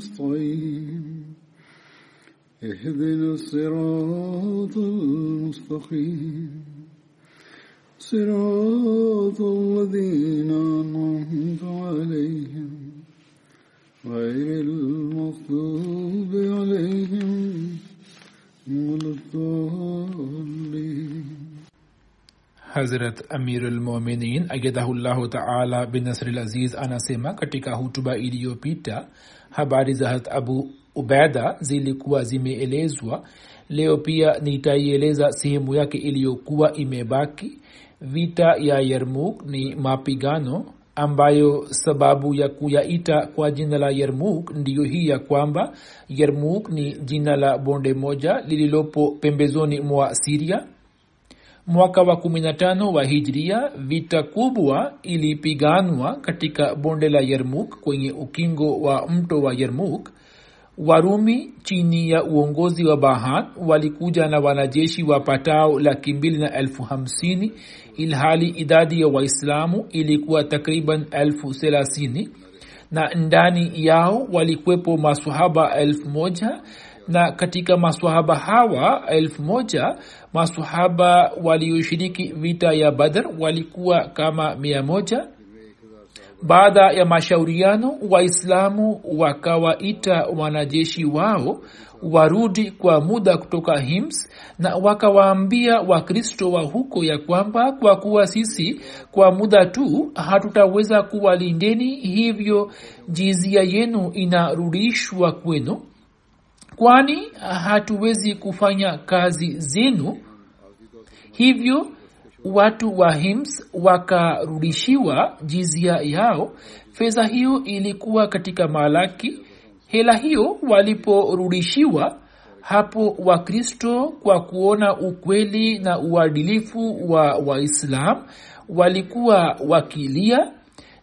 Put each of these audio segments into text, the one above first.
نستعين اهدنا الصراط المستقيم صراط الذين أنعمت عليهم غير المغضوب عليهم ولا الضالين Hazrat Amirul Mominin ayadahullahu taala bin Nasril Aziz anasema katika hutuba iliyopita habari za Hazrat Abu Ubeda zilikuwa zimeelezwa. Leo pia nitaieleza sehemu yake iliyokuwa imebaki. Vita ya Yarmuk ni mapigano ambayo sababu ya kuyaita kwa jina la Yarmuk ndiyo hii ya kwamba Yarmuk ni jina la bonde moja lililopo pembezoni mwa Siria mwaka wa 15 wa hijria vita kubwa ilipiganwa katika bonde la yermuk kwenye ukingo wa mto wa yermuk warumi chini ya uongozi wa bahan walikuja na wanajeshi wapatao laki mbili na elfu hamsini ilhali idadi ya waislamu ilikuwa takriban elfu thelathini. Na ndani yao walikwepo masahaba elfu moja na katika maswahaba hawa elfu moja maswahaba walioshiriki vita ya badr walikuwa kama mia moja. Baada ya mashauriano waislamu wakawaita wanajeshi wao warudi kwa muda kutoka hims na wakawaambia wakristo wa huko ya kwamba kwa kuwa sisi kwa muda tu hatutaweza kuwalindeni hivyo jizia yenu inarudishwa kwenu kwani hatuwezi kufanya kazi zenu? Hivyo watu wa hims wakarudishiwa jizia yao. Fedha hiyo ilikuwa katika malaki. Hela hiyo waliporudishiwa hapo wakristo kwa kuona ukweli na uadilifu wa waislam walikuwa wakilia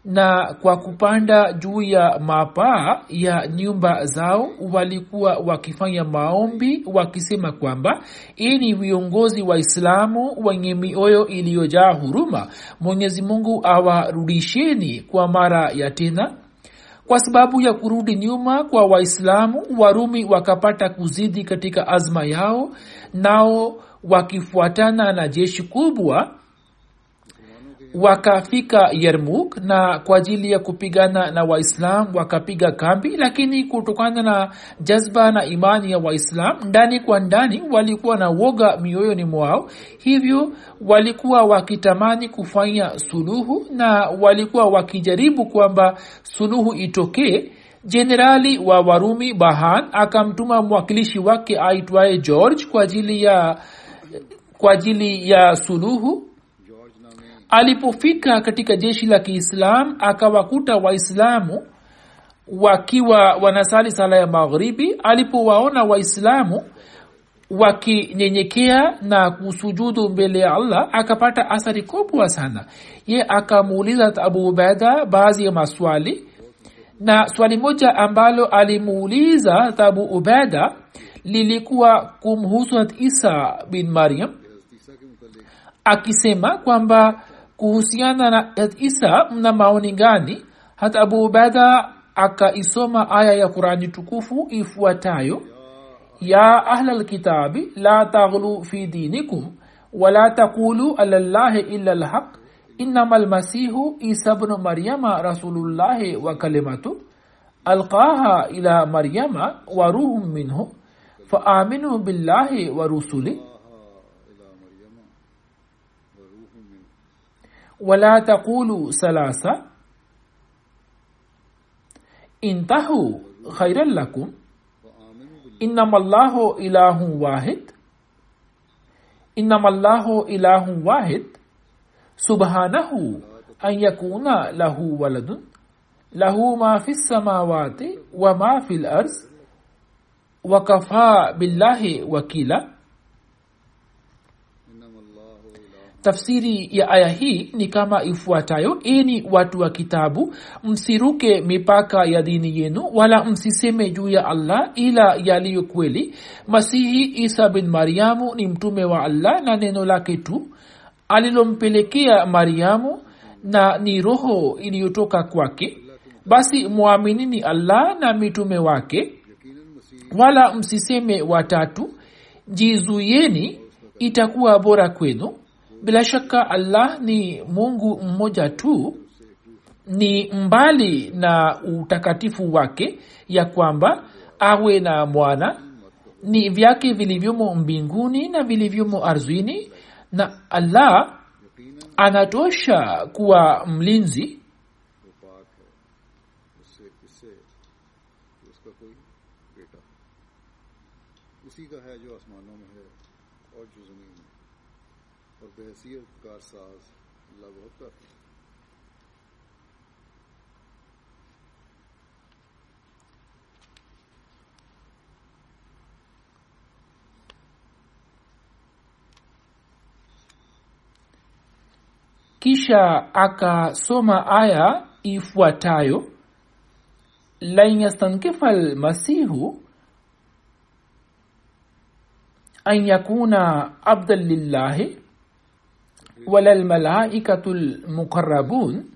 na kwa kupanda juu ya mapaa ya nyumba zao walikuwa wakifanya maombi wakisema kwamba ini viongozi waislamu wenye mioyo iliyojaa huruma mwenyezi mungu awarudisheni kwa mara ya tena. Kwa sababu ya kurudi nyuma kwa waislamu warumi wakapata kuzidi katika azma yao nao wakifuatana na jeshi kubwa wakafika yermuk na kwa ajili ya kupigana na waislam wakapiga kambi. Lakini kutokana na jazba na imani ya waislam ndani kwa ndani walikuwa na woga mioyoni mwao. Hivyo walikuwa wakitamani kufanya suluhu na walikuwa wakijaribu kwamba suluhu itokee. Jenerali wa warumi bahan akamtuma mwakilishi wake aitwaye george kwa ajili ya kwa ajili ya suluhu alipofika katika jeshi la kiislam akawakuta waislamu wakiwa wanasali sala ya magharibi alipowaona waislamu wakinyenyekea na kusujudu mbele ya allah akapata athari kubwa sana. Ye akamuuliza abu ubaida baadhi ya maswali na swali moja ambalo alimuuliza abu ubaida lilikuwa kumhusu isa bin mariam akisema kwamba kuhusiana na isa mna maoni gani hata abu ubaida akaisoma aya ya qurani tukufu ifuatayo ya ahla lkitabi la taghlu fi dinikum wala taqulu ala llahi illa lhaq inama lmasihu isa bnu maryama rasulullahi wa kalimatu alqaha ila maryama wa ruhum minhu faaminu billahi wa rusuli إلى مريم وروح منه ولا تقولوا ثلاثة. انتهوا خيرا لكم. إنما الله إله واحد. إنما الله إله واحد. سبحانه أن يكون له ولد. له ما في السماوات وما في الأرض. وكفى بالله وكيلا. tafsiri ya aya hii ni kama ifuatayo. Ini watu wa kitabu msiruke mipaka ya dini yenu wala msiseme juu ya allah ila yaliyo kweli. Masihi isa bin mariamu ni mtume wa allah na neno lake tu. Alilompelekea mariamu na ni roho iliyotoka kwake. Basi mwaminini allah na mitume wake wala msiseme watatu. Jizuyeni itakuwa bora kwenu bila shaka allah ni mungu mmoja tu ni mbali na utakatifu wake ya kwamba awe na mwana. Ni vyake vilivyomo mbinguni na vilivyomo ardhini na allah anatosha kuwa mlinzi kisha akasoma aya ifuatayo. Lan yastankifa lmasihu an yakuna abdan lillahi wala lmalaikatu lmuqarabun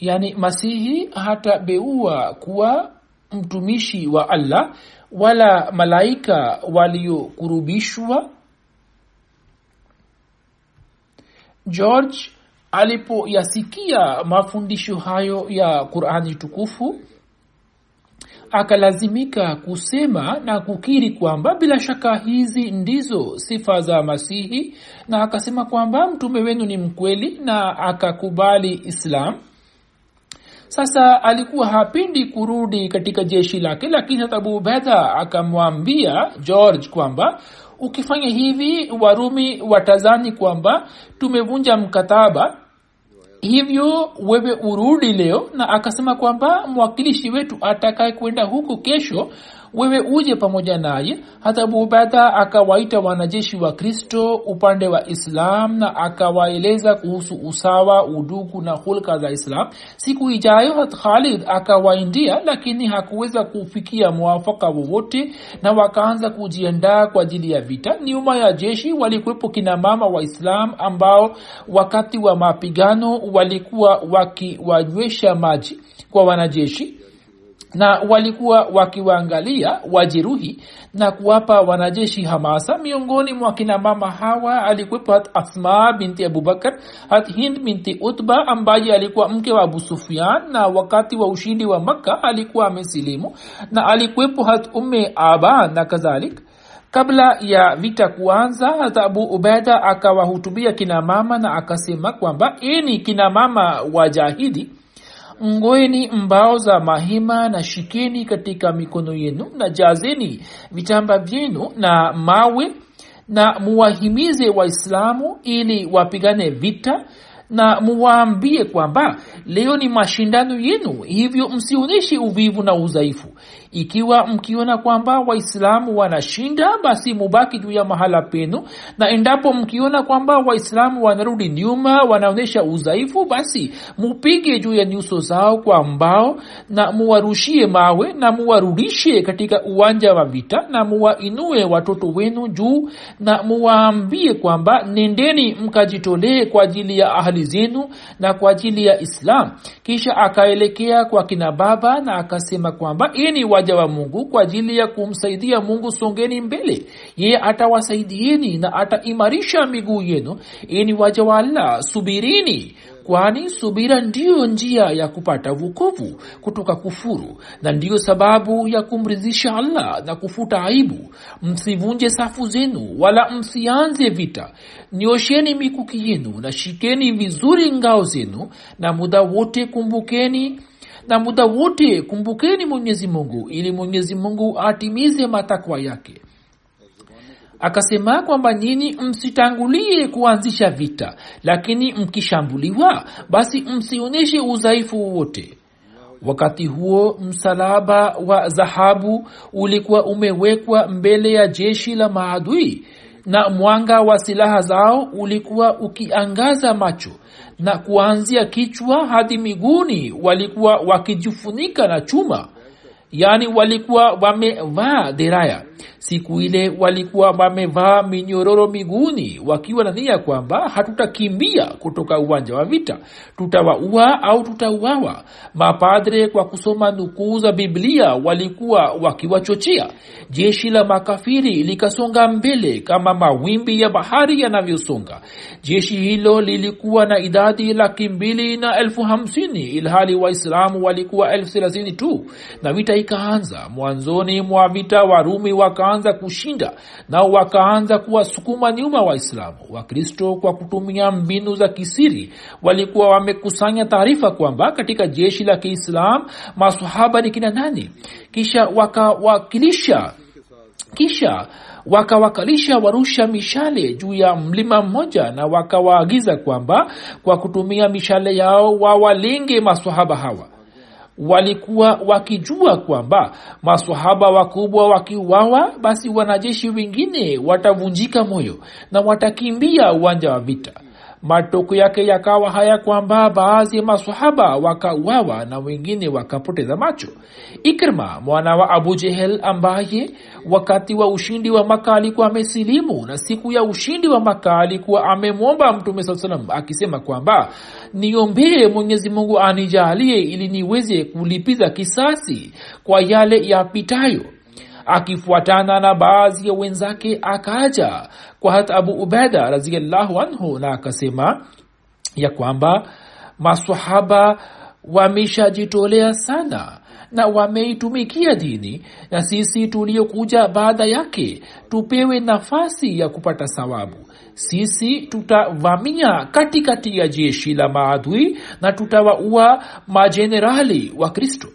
yani masihi hatabeua kuwa mtumishi wa allah wala malaika waliokurubishwa. George alipoyasikia mafundisho hayo ya qurani tukufu akalazimika kusema na kukiri kwamba bila shaka hizi ndizo sifa za masihi na akasema kwamba mtume wenu ni mkweli na akakubali islam sasa alikuwa hapindi kurudi katika jeshi lake lakini hata abu akamwambia george kwamba ukifanya hivi warumi watazani kwamba tumevunja mkataba hivyo wewe urudi leo. Na akasema kwamba mwakilishi wetu atakaye kwenda huku kesho wewe uje pamoja naye. Hata abu akawaita wanajeshi wa kristo upande wa islam na akawaeleza kuhusu usawa udugu na hulka za islam. Siku ijayo hat khalid akawaindia lakini hakuweza kufikia mwafaka wowote na wakaanza kujiandaa kwa ajili ya vita. Nyuma ya jeshi walikuwepo kina mama wa islam ambao wakati wa mapigano walikuwa wakiwanywesha maji kwa wanajeshi na walikuwa wakiwaangalia wajeruhi na kuwapa wanajeshi hamasa. Miongoni mwa kina mama hawa alikuwepo hat asma binti abubakar hat hind binti utba ambaye alikuwa mke wa abu sufian na wakati wa ushindi wa makka alikuwa amesilimu na alikuwepo hat umme aba na kadhalik. Kabla ya vita kuanza hata abu ubeda akawahutubia kina mama na akasema kwamba ini kina mama wajahidi ngoeni mbao za mahima na shikeni katika mikono yenu na jazeni vitamba vyenu na mawe na muwahimize waislamu ili wapigane vita na muwaambie kwamba leo ni mashindano yenu hivyo msionyeshe uvivu na udhaifu ikiwa mkiona kwamba waislamu wanashinda basi mubaki juu ya mahala penu. Na endapo mkiona kwamba waislamu wanarudi nyuma wanaonyesha udhaifu basi mupige juu ya nyuso zao kwa mbao na muwarushie mawe na muwarudishe katika uwanja wa vita na muwainue watoto wenu juu na muwaambie kwamba nendeni mkajitolee kwa ajili ya ahli zenu na kwa ajili ya islam. Kisha akaelekea kwa kina baba na akasema kwamba ini waja wa mungu kwa ajili ya kumsaidia mungu songeni mbele. Yeye atawasaidieni na ataimarisha miguu yenu. Ini waja wa allah. Subirini kwani subira ndiyo njia ya kupata vukovu kutoka kufuru na ndiyo sababu ya kumridhisha allah na kufuta aibu. Msivunje safu zenu wala msianze vita. Nyosheni mikuki yenu na shikeni vizuri ngao zenu na muda wote kumbukeni na muda wote kumbukeni mwenyezi mungu ili mwenyezi mungu atimize matakwa yake. Akasema kwamba nyinyi msitangulie kuanzisha vita lakini mkishambuliwa basi msionyeshe udhaifu wowote. Wakati huo msalaba wa dhahabu ulikuwa umewekwa mbele ya jeshi la maadui na mwanga wa silaha zao ulikuwa ukiangaza macho na kuanzia kichwa hadi miguuni walikuwa wakijifunika na chuma. Yaani walikuwa wamevaa deraya siku ile walikuwa wamevaa minyororo miguuni wakiwa na nia kwamba hatutakimbia kutoka uwanja wa vita. Tutawaua au tutauawa? Mapadre kwa kusoma nukuu za biblia walikuwa wakiwachochea. Jeshi la makafiri likasonga mbele kama mawimbi ya bahari yanavyosonga. Jeshi hilo lilikuwa na idadi laki mbili na elfu hamsini ilhali waislamu walikuwa elfu thelathini tu. Na vita ikaanza mwanzoni mwa vita warumi wakaanza kushinda nao wakaanza kuwasukuma nyuma waislamu. Wakristo kwa kutumia mbinu za kisiri walikuwa wamekusanya taarifa kwamba katika jeshi la kiislam masahaba ni kina nani? Kisha wakawakilisha kisha wakawakalisha warusha mishale juu ya mlima mmoja na wakawaagiza kwamba kwa kutumia mishale yao wawalenge masahaba hawa walikuwa wakijua kwamba masahaba wakubwa wakiuawa basi wanajeshi wengine watavunjika moyo na watakimbia uwanja wa vita matoko yake yakawa haya kwamba baadhi ya masahaba wakauawa na wengine wakapoteza macho. Ikrma mwana wa abu jehel ambaye wakati wa ushindi wa maka alikuwa amesilimu na siku ya ushindi wa maka alikuwa amemwomba mtume saa salam akisema kwamba niombee mwenyezi mungu anijalie ili niweze kulipiza kisasi kwa yale yapitayo akifuatana na baadhi ya wenzake akaja kwa hata abu ubeda raziallahu anhu na akasema ya kwamba masahaba wameshajitolea sana na wameitumikia dini na sisi tuliokuja baada yake tupewe nafasi ya kupata sawabu sisi tutavamia katikati ya jeshi la maadui na tutawaua majenerali wa kristo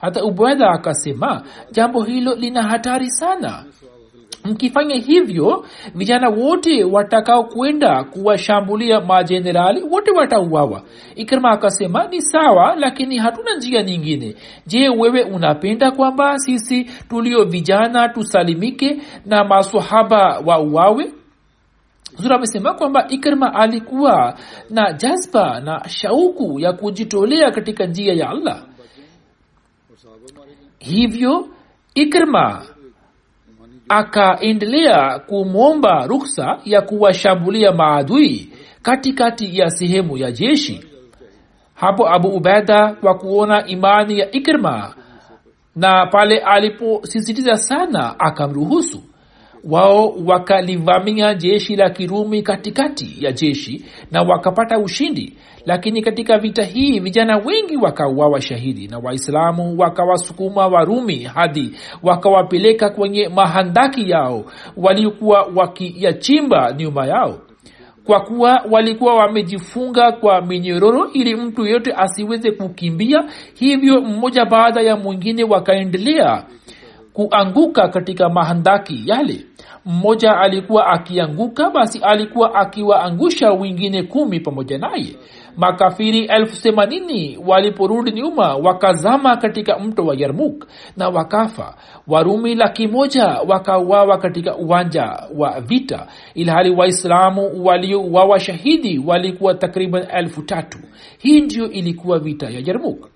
hata ubwedha akasema jambo hilo lina hatari sana. Mkifanya hivyo vijana wote watakao kwenda kuwashambulia majenerali wote watauawa. Ikrima akasema ni sawa lakini hatuna njia nyingine. Je wewe unapenda kwamba sisi tulio vijana tusalimike na masahaba wauawe? Zura amesema kwamba ikrima alikuwa na jazba na shauku ya kujitolea katika njia ya allah hivyo ikrima akaendelea kumwomba ruksa ya kuwashambulia maadui katikati ya sehemu ya jeshi. Hapo abu ubaida kwa kuona imani ya ikrima na pale aliposisitiza sana akamruhusu wao wakalivamia jeshi la kirumi katikati ya jeshi na wakapata ushindi. Lakini katika vita hii vijana wengi wakauawa shahidi na waislamu wakawasukuma warumi hadi wakawapeleka kwenye mahandaki yao waliokuwa wakiyachimba nyuma yao. Kwa kuwa walikuwa wamejifunga kwa minyororo ili mtu yeyote asiweze kukimbia hivyo mmoja baada ya mwingine wakaendelea kuanguka katika mahandaki yale mmoja alikuwa akianguka basi alikuwa akiwaangusha wengine kumi pamoja naye. Makafiri elfu themanini waliporudi nyuma wakazama katika mto wa yarmuk na wakafa. Warumi laki moja wakauawa katika uwanja wa vita ilhali waislamu waliouawa shahidi walikuwa takriban elfu tatu. Hii ndiyo ilikuwa vita ya yarmuk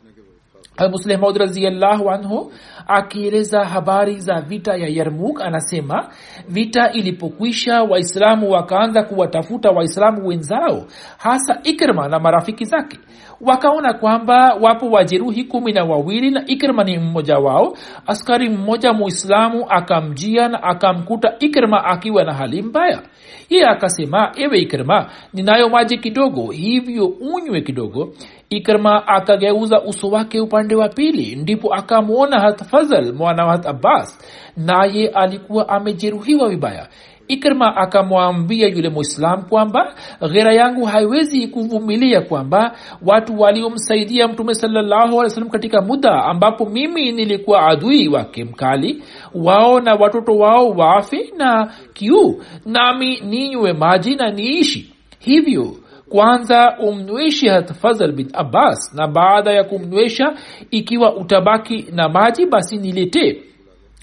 almusleh maud anhu akieleza habari za vita ya yarmuk anasema vita ilipokwisha waislamu wakaanza kuwatafuta waislamu wenzao hasa ikrma na marafiki zake. Wakaona kwamba wapo wajeruhi kumi na wawili na ikrma ni mmoja wao. Askari mmoja muislamu akamjia na akamkuta ikrma akiwa na hali mbaya. Hiye akasema ewe ikrma ninayo maji kidogo hivyo unywe kidogo. Ikrma akageuza uso wake upande wa pili ndipo akamwona hat fazal mwana wa abbas naye alikuwa amejeruhiwa vibaya. Ikrma akamwambia yule muislam kwamba ghera yangu haiwezi kuvumilia kwamba watu waliomsaidia mtume sallahualwasalam katika muda ambapo mimi nilikuwa adui wake mkali wao na watoto wao wafe na kiu nami ninywe maji na niishi. Hivyo kwanza umnyweshe hatfazal bin abbas na baada ya kumnywesha ikiwa utabaki na maji basi niletee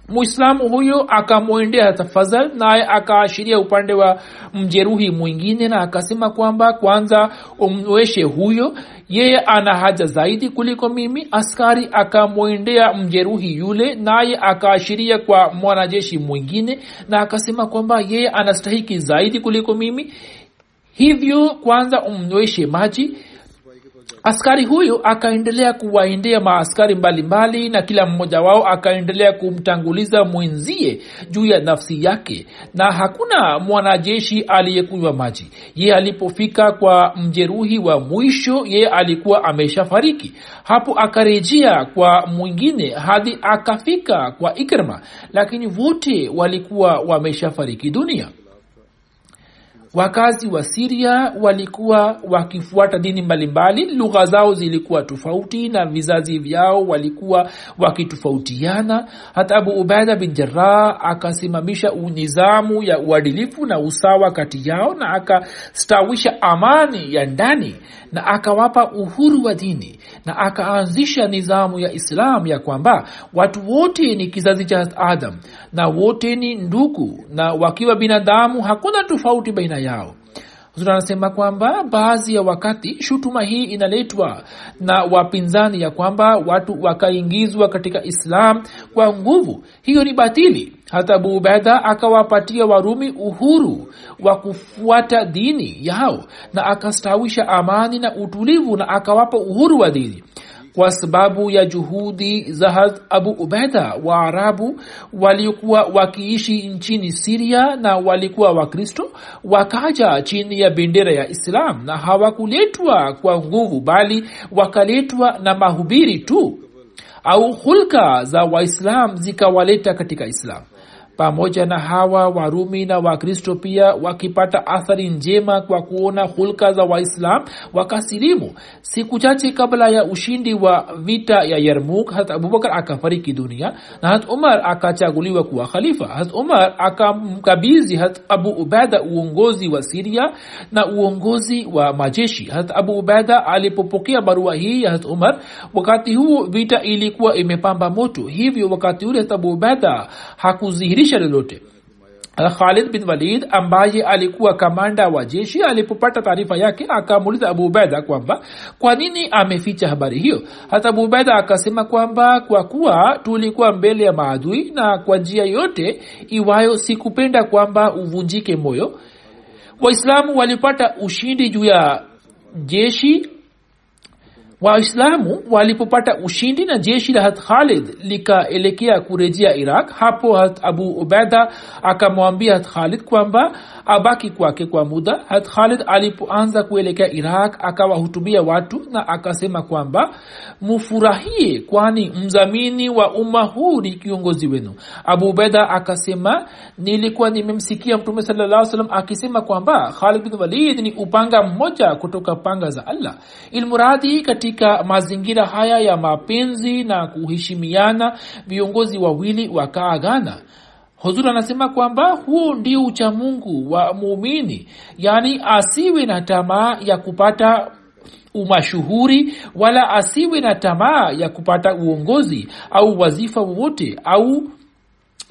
muislamu huyo akamwendea hatafazal naye akaashiria upande wa mjeruhi mwingine na akasema kwamba kwanza umnyweshe huyo. Yeye ana haja zaidi kuliko mimi. Askari akamwendea mjeruhi yule naye akaashiria kwa mwanajeshi mwingine na akasema kwamba yeye anastahiki zaidi kuliko mimi hivyo kwanza umnyweshe maji. Askari huyo akaendelea kuwaendea maaskari mbalimbali mbali, na kila mmoja wao akaendelea kumtanguliza mwenzie juu ya nafsi yake. Na hakuna mwanajeshi aliyekunywa maji. Ye alipofika kwa mjeruhi wa mwisho ye alikuwa ameshafariki. Hapo akarejea kwa mwingine hadi akafika kwa ikrma lakini wote walikuwa wameshafariki dunia wakazi wa siria walikuwa wakifuata dini mbalimbali lugha zao zilikuwa tofauti na vizazi vyao walikuwa wakitofautiana. Hata abu ubaida bin jarah akasimamisha nizamu ya uadilifu na usawa kati yao na akastawisha amani ya ndani na akawapa uhuru wa dini na akaanzisha nizamu ya islam ya kwamba watu wote ni kizazi cha adam na wote ni ndugu na wakiwa binadamu hakuna tofauti baina yao anasema kwamba baadhi ya wakati shutuma hii inaletwa na wapinzani ya kwamba watu wakaingizwa katika islam kwa nguvu. Hiyo ni batili. Hata abu akawapatia warumi uhuru wa kufuata dini yao na akastawisha amani na utulivu na akawapa uhuru wa dini kwa sababu ya juhudi za abu ubaida waarabu waliokuwa wakiishi nchini siria na walikuwa wakristo wakaja chini ya bendera ya islam na hawakuletwa kwa nguvu bali wakaletwa na mahubiri tu au hulka za waislam zikawaleta katika islam pamoja na hawa warumi na wakristo pia wakipata athari njema kwa kuona hulka za waislam wakasilimu siku chache kabla ya ushindi wa vita ya yarmuk hat abubakar akafariki dunia na hat umar akachaguliwa kuwa khalifa. Hat umar akamkabizi hat abu ubaida uongozi wa siria na uongozi wa majeshi. Hat abu ubaida alipopokea barua hii ya hat umar wakati huo vita ilikuwa imepamba moto. Hivyo wakati ule hat abu ubaida hakudhihirisha dirisha lolote. Khalid bin walid ambaye alikuwa kamanda wa jeshi alipopata taarifa yake akamuuliza abu ubaida kwamba kwa nini ameficha habari hiyo? Hata abu ubaida akasema kwamba kwa kuwa tulikuwa mbele ya maadui na kwa njia yote iwayo sikupenda kwamba uvunjike moyo. Waislamu walipata ushindi juu ya jeshi waislamu walipopata ushindi na jeshi la hat khalid likaelekea kurejea iraq hapo hat abu ubaida akamwambia hat khalid kwamba abaki kwake kwa muda. Hat khalid alipoanza kuelekea iraq akawahutubia watu na akasema kwamba mufurahie kwani mzamini wa umma huu ni kiongozi wenu. Abu ubeda akasema nilikuwa nimemsikia mtume salaa salam akisema kwamba khalid bin walid ni upanga mmoja kutoka panga za allah. Ilmuradi katika mazingira haya ya mapenzi na kuheshimiana viongozi wawili wakaagana huzuri anasema kwamba huo ndio uchamungu wa muumini. Yaani asiwe na tamaa ya kupata umashuhuri wala asiwe na tamaa ya kupata uongozi au wazifa wowote au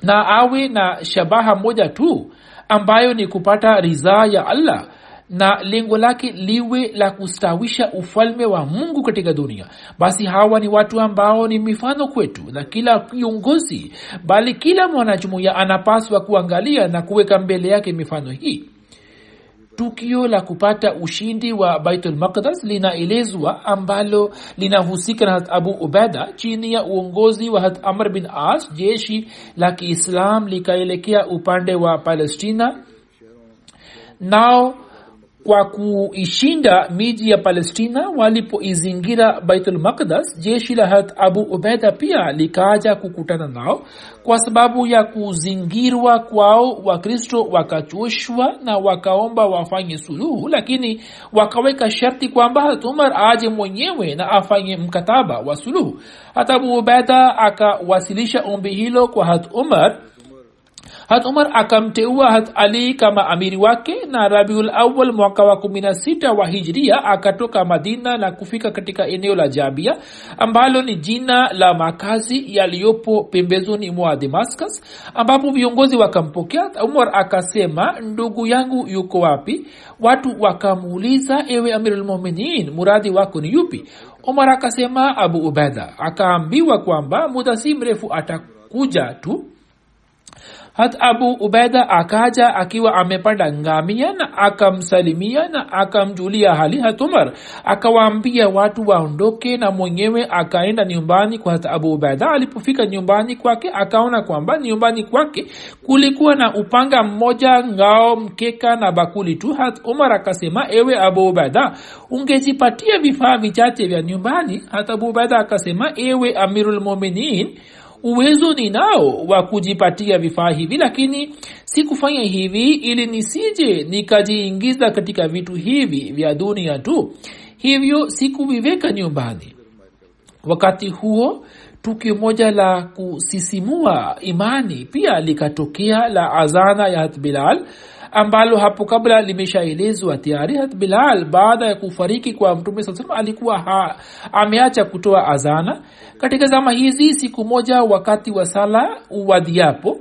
na awe na shabaha moja tu ambayo ni kupata ridhaa ya allah na lengo lake liwe la kustawisha ufalme wa mungu katika dunia. Basi hawa ni watu ambao ni mifano kwetu na kila kiongozi bali kila mwanajumuiya anapaswa kuangalia na kuweka mbele yake mifano hii. Tukio la kupata ushindi wa baitul maqdas linaelezwa ambalo linahusika na hat abu ubeda chini ya uongozi wa hat amr bin as jeshi la kiislam likaelekea upande wa palestina. Nao kwa kuishinda miji ya palestina walipoizingira baitul makdas jeshi la hat abu ubeda pia likaja kukutana nao kwa sababu ya kuzingirwa kwao. Wakristo wakachoshwa na wakaomba wafanye suluhu lakini wakaweka sharti kwamba hat umar aje mwenyewe na afanye mkataba wa suluhu. Hat abu ubeda akawasilisha ombi hilo kwa hat umar hat umar akamteua hat ali kama amiri wake na rabiul awal mwaka wa kumi na sita wa hijria akatoka madina na kufika katika eneo la jabia ambalo ni jina la makazi yaliyopo pembezoni mwa damascus ambapo viongozi wakampokea. Umar akasema ndugu yangu yuko wapi? Watu wakamuuliza ewe amirulmuminin muradhi wako ni yupi? Umar akasema abu ubeda akaambiwa kwamba muda si mrefu atakuja tu hat abu ubaida akaja akiwa amepanda ngamia na akamsalimia na akamjulia hali hat umar akawaambia watu waondoke na mwenyewe akaenda nyumbani kwa hat abu ubaida. Alipofika nyumbani kwake akaona kwamba nyumbani kwake kulikuwa na upanga mmoja ngao mkeka na bakuli tu. Hat umar akasema ewe abu ubaida ungejipatia vifaa vichache vya nyumbani? Hat abu ubaida akasema ewe amirulmuminin uwezo ninao wa kujipatia vifaa hivi lakini sikufanya hivi ili nisije nikajiingiza katika vitu hivi vya dunia tu. Hivyo sikuviweka nyumbani. Wakati huo tukio moja la kusisimua imani pia likatokea la azana ya bilal ambalo hapo kabla limeshaelezwa tayari. Hat bilal baada ya kufariki kwa mtume saa salam alikuwa ha, ameacha kutoa azana. Katika zama hizi siku moja wakati wa sala uwadhiapo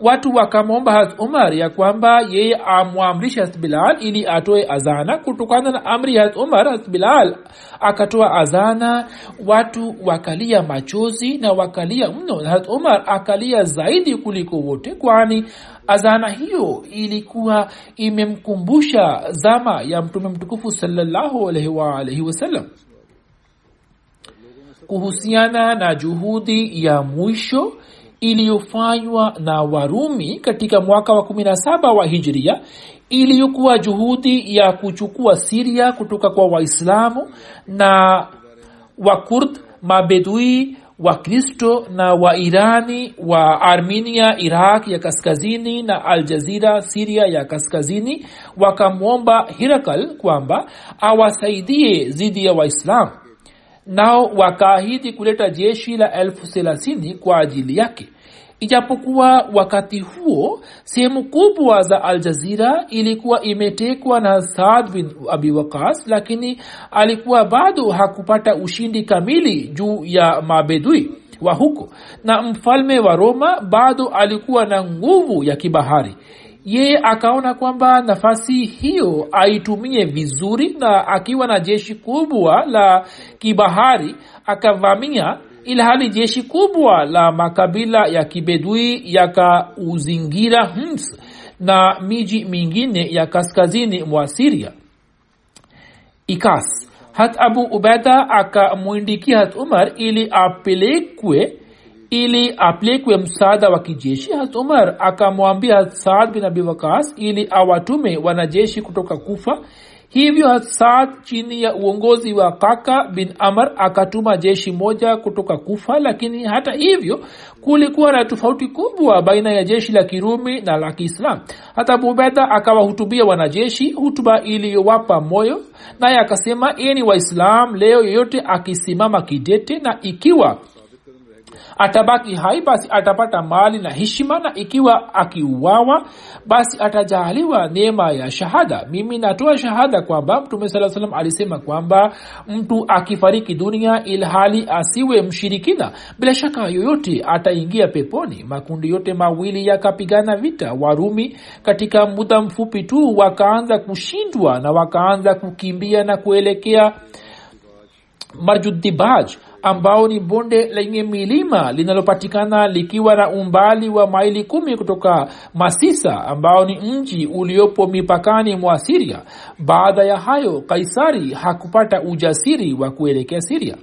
watu wakamwomba umar ya kwamba yeye amwamrishe hasbilal ili atoe azana. Kutokana na amri ya umar hasbilal akatoa azana watu wakalia machozi na wakalia mno. Na umar akalia zaidi kuliko wote kwani azana hiyo ilikuwa imemkumbusha zama ya mtume mtukufu salallahu alaihi wasallam. Kuhusiana na juhudi ya mwisho iliyofanywa na warumi katika mwaka wa 17 wa hijria iliyokuwa juhudi ya kuchukua siria kutoka kwa waislamu na wakurd mabedui wakristo na wairani wa armenia iraq ya kaskazini na aljazira siria ya kaskazini wakamwomba hirakal kwamba awasaidie dhidi ya waislamu. Nao wakaahidi kuleta jeshi la elfu thelathini kwa ajili yake ijapokuwa wakati huo sehemu kubwa za aljazira ilikuwa imetekwa na saad bin abi waqas lakini alikuwa bado hakupata ushindi kamili juu ya mabedui wa huko. Na mfalme wa roma bado alikuwa na nguvu ya kibahari. Yeye akaona kwamba nafasi hiyo aitumie vizuri na akiwa na jeshi kubwa la kibahari akavamia ilhali jeshi kubwa la makabila ya kibedui yakauzingira hims na miji mingine ya kaskazini mwa siria ikas hat abu ubeda akamwindikia hat umar ili apelekwe ili apelekwe msaada wa kijeshi. Hat umar akamwambia hat saad bin abi wakas ili awatume wanajeshi kutoka kufa hivyo hasad chini ya uongozi wa kaka bin amr akatuma jeshi moja kutoka kufa lakini hata hivyo kulikuwa na tofauti kubwa baina ya jeshi la kirumi na la kiislam. Hata bubeda akawahutubia wanajeshi hutuba iliyowapa moyo naye akasema eni waislam leo yeyote akisimama kidete na ikiwa atabaki hai basi atapata mali na heshima na ikiwa akiuawa basi atajaaliwa neema ya shahada. Mimi natoa shahada kwamba mtume saa salam alisema kwamba mtu akifariki dunia ilhali asiwe mshirikina bila shaka yoyote ataingia peponi. Makundi yote mawili yakapigana vita. Warumi katika muda mfupi tu wakaanza kushindwa na wakaanza kukimbia na kuelekea marjudibaj ambao ni bonde lenye milima linalopatikana likiwa na umbali wa maili kumi kutoka masisa ambao ni mji uliopo mipakani mwa siria baada ya hayo kaisari hakupata ujasiri wa kuelekea siria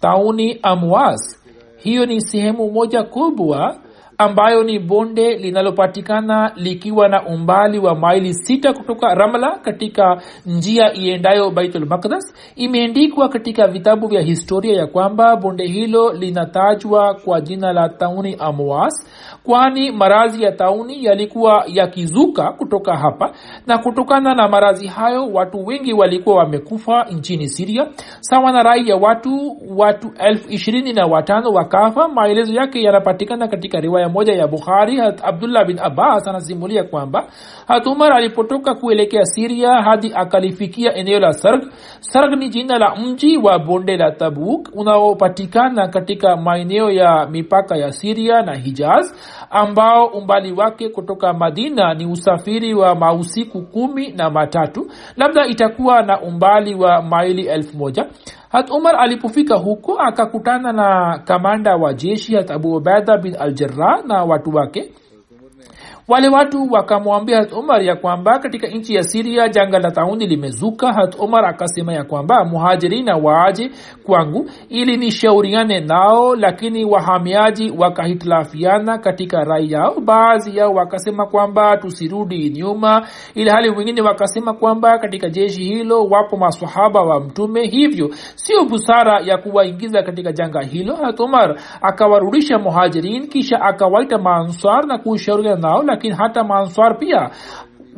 tauni amwas hiyo ni sehemu moja kubwa ambayo ni bonde linalopatikana likiwa na umbali wa maili sita kutoka ramla katika njia iendayo baitul makdas imeandikwa katika vitabu vya historia ya kwamba bonde hilo linatajwa kwa jina la tauni amwas kwani marazi ya tauni yalikuwa yakizuka kutoka hapa na kutokana na marazi hayo watu wengi walikuwa wamekufa nchini siria sawa na rai ya watu watu elfu ishirini na watano wakafa maelezo yake yanapatikana katika riwaya moja ya bukhari hat abdullah bin abbas anasimulia kwamba hat umar alipotoka kuelekea siria hadi akalifikia eneo la sarg sarg ni jina la mji wa bonde la tabuk unaopatikana katika maeneo ya mipaka ya siria na hijaz ambao umbali wake kutoka madina ni usafiri wa mausiku kumi na matatu. Labda itakuwa na umbali wa maili elfu moja hat umar alipofika huko akakutana na kamanda wa jeshi hat abu ubaida bin aljarah na watu wake wale watu wakamwambia hat umar ya kwamba katika nchi ya siria janga la tauni limezuka. Hat umar akasema ya kwamba muhajirina waaje kwangu ili nishauriane nao lakini wahamiaji wakahitilafiana katika rai yao. Baadhi yao wakasema kwamba tusirudi nyuma ili hali wengine wakasema kwamba katika jeshi hilo wapo masahaba wa mtume. Hivyo sio busara ya kuwaingiza katika janga hilo. Hat umar akawarudisha muhajirin kisha akawaita maanswar na kushauriana nao lakini hata maanswar pia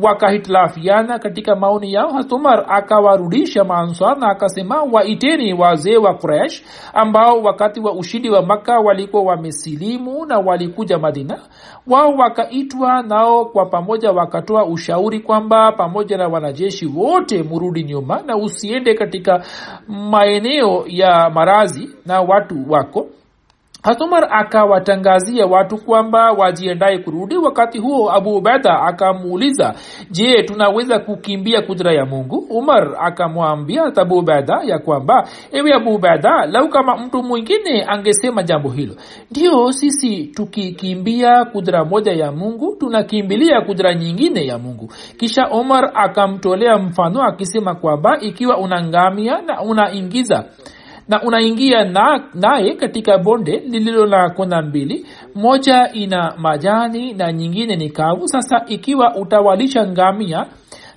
wakahitilafiana katika maoni yao. Hatumar akawarudisha maanswar na akasema waiteni wazee wa kuresh ambao wakati wa ushindi wa makka walikuwa wamesilimu na walikuja madina. Wao wakaitwa nao kwa pamoja wakatoa ushauri kwamba pamoja na wanajeshi wote murudi nyuma na usiende katika maeneo ya marazi na watu wako hatumar akawatangazia watu kwamba wajiendaye kurudi. Wakati huo abu ubeda akamuuliza je tunaweza kukimbia kudra ya mungu? Umar akamwambia abu ubeda ya kwamba ewe abu ubeda lau kama mtu mwingine angesema jambo hilo. Ndio sisi tukikimbia kudra moja ya mungu tunakimbilia kudra nyingine ya mungu. Kisha umar akamtolea mfano akisema kwamba ikiwa unangamia na unaingiza na unaingia naye na katika bonde lililo na kona mbili. Moja ina majani na nyingine ni kavu. Sasa ikiwa utawalisha ngamia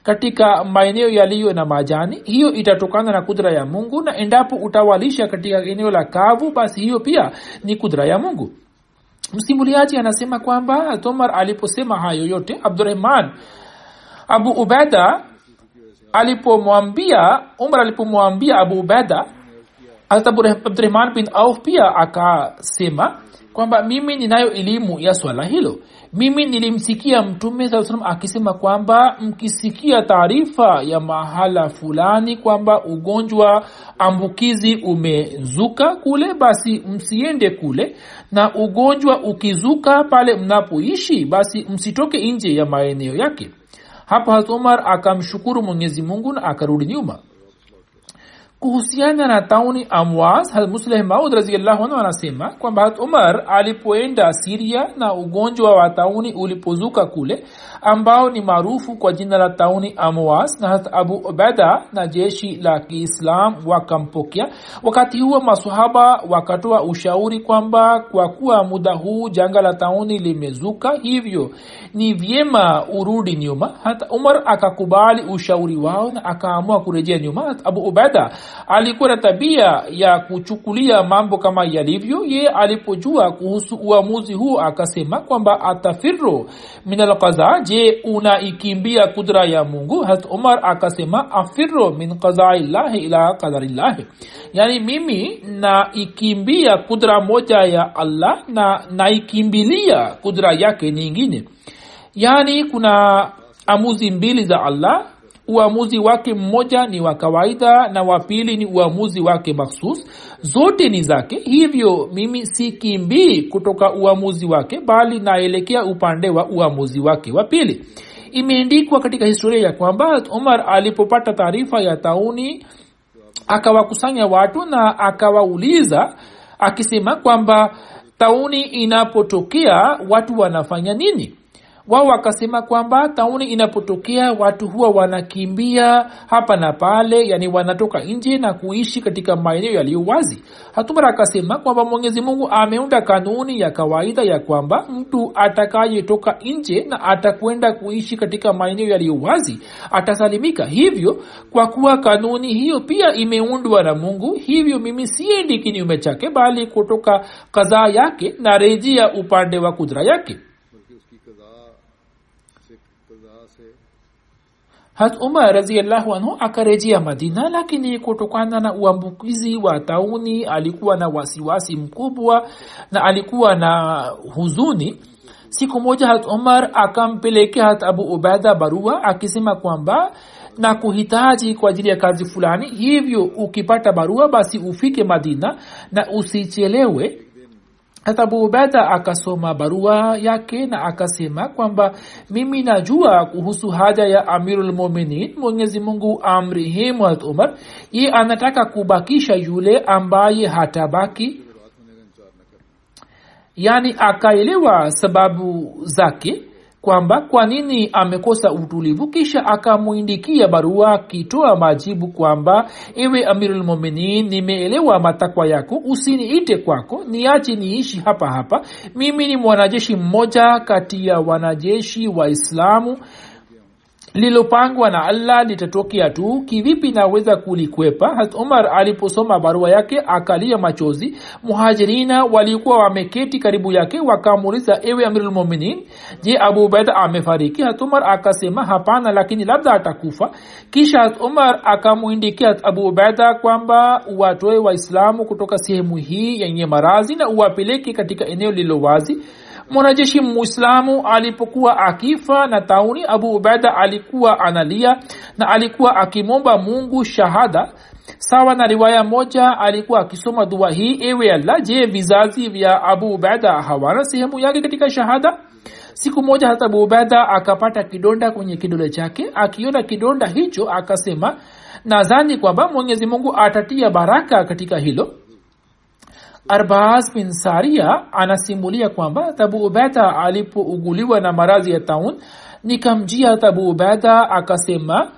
katika maeneo yaliyo na majani hiyo itatokana na kudra ya mungu. Na endapo utawalisha katika eneo la kavu basi hiyo pia ni kudra ya mungu. Msimuliaji anasema kwamba tomar aliposema hayo yote abdurahman abu ubeda alipomwambia umar alipomwambia abu ubeda abdurahman bin auf pia akasema kwamba mimi ninayo elimu ya swala hilo mimi nilimsikia mtume saa salam akisema kwamba mkisikia taarifa ya mahala fulani kwamba ugonjwa ambukizi umezuka kule basi msiende kule. Na ugonjwa ukizuka pale mnapoishi basi msitoke nje ya maeneo yake. Hapa hat umar akamshukuru mwenyezi mungu na akarudi nyuma kuhusiana na tauni amwas musleh maud raziallahu anasema kwamba umar alipoenda siria na ugonjwa wa tauni ulipozuka kule ambao ni maarufu kwa jina la tauni amwas na abu ubeda na jeshi la kiislam wakampokea. Wakati huo masahaba wakatoa ushauri kwamba kwa kuwa muda huu janga la tauni limezuka hivyo ni vyema urudi nyuma. Hata umar akakubali ushauri wao na akaamua kurejea nyuma. Abu ubeda alikuwa na tabia ya kuchukulia mambo kama yalivyo. Ye alipojua kuhusu uamuzi huu akasema kwamba atafiro minalkaza je unaikimbia kudra ya mungu? Hat umar akasema afiro min qadaillahi ila qadarillahi. Yaani mimi naikimbia kudra moja ya allah na naikimbilia kudra yake nyingine. Yani kuna amuzi mbili za allah uamuzi wake mmoja ni wa kawaida na wa pili ni uamuzi wake makhsus zote ni zake hivyo mimi sikimbii kutoka uamuzi wake bali naelekea upande wa uamuzi wake wa pili. Imeandikwa katika historia ya kwamba umar alipopata taarifa ya tauni akawakusanya watu na akawauliza akisema kwamba tauni inapotokea watu wanafanya nini wao wakasema kwamba tauni inapotokea watu huwa wanakimbia hapa na pale yani wanatoka nje na kuishi katika maeneo yaliyo wazi. Hatumara akasema kwamba mwenyezi mungu ameunda kanuni ya kawaida ya kwamba mtu atakayetoka nje na atakwenda kuishi katika maeneo yaliyo wazi atasalimika. Hivyo kwa kuwa kanuni hiyo pia imeundwa na mungu hivyo mimi siendi kinyume chake bali kutoka kadhaa yake na rejea upande wa kudra yake hat umar raziallahu anhu akarejea madina lakini kutokana na uambukizi wa tauni alikuwa na wasiwasi mkubwa na alikuwa na huzuni. Siku moja hat umar akampelekea hat abu ubaida barua akisema kwamba na kuhitaji kwa ajili ya kazi fulani hivyo ukipata barua basi ufike madina na usichelewe hata abu akasoma barua yake na akasema kwamba mimi najua kuhusu haja ya amirulmuminin mwenyezi mungu amrihimu hat umar. Ye anataka kubakisha yule ambaye hatabaki. Yani akaelewa sababu zake kwamba kwa nini amekosa utulivu kisha akamwindikia barua akitoa majibu kwamba ewe amirulmuminin nimeelewa matakwa yako usiniite kwako niache niishi hapa hapa. Mimi ni mwanajeshi mmoja kati ya wanajeshi waislamu lilopangwa na allah litatokea tu. Kivipi naweza kulikwepa? Hat umar aliposoma barua yake akalia machozi. Muhajirina walikuwa wameketi karibu yake wakamuliza ewe amirulmuminin je abu ubaida amefariki? Hat umar akasema hapana lakini labda atakufa. Kisha hat umar akamwindikia abu ubaida kwamba uwatoe waislamu kutoka sehemu hii yenye marazi na uwapeleke katika eneo lilo wazi mwanajeshi muislamu alipokuwa akifa na tauni abu ubaida alikuwa analia na alikuwa akimwomba mungu shahada. Sawa na riwaya moja alikuwa akisoma dua hii ewe allah je vizazi vya abu ubaida hawana sehemu yake katika shahada? Siku moja hata abu ubaida akapata kidonda kwenye kidole chake. Akiona kidonda hicho akasema nadhani kwamba mwenyezi mungu atatia baraka katika hilo arbaz bin saria anasimulia kwamba tabu ubeda alipouguliwa na maradhi ya taun nikamjia tabu ubeda akasema